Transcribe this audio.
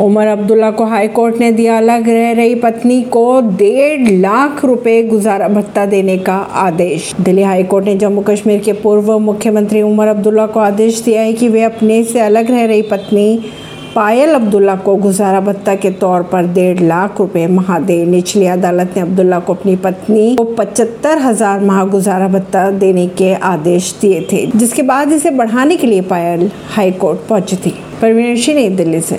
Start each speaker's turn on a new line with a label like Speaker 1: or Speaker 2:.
Speaker 1: उमर अब्दुल्ला को हाईकोर्ट ने दिया अलग, रह रही पत्नी को डेढ़ लाख रुपए गुजारा, भत्ता देने का आदेश। दिल्ली हाईकोर्ट ने जम्मू कश्मीर के पूर्व मुख्यमंत्री उमर अब्दुल्ला को आदेश दिया है कि वे अपने से अलग रह रही पत्नी पायल अब्दुल्ला को गुजारा, भत्ता के तौर पर डेढ़ लाख रुपए माह दे निचली अदालत ने अब्दुल्ला को अपनी पत्नी को पचहत्तर हज़ार माह गुजारा भत्ता देने के आदेश दिए थे, जिसके बाद इसे बढ़ाने के लिए पायल हाईकोर्ट पहुँची थी। परवीन सिंह नई दिल्ली से।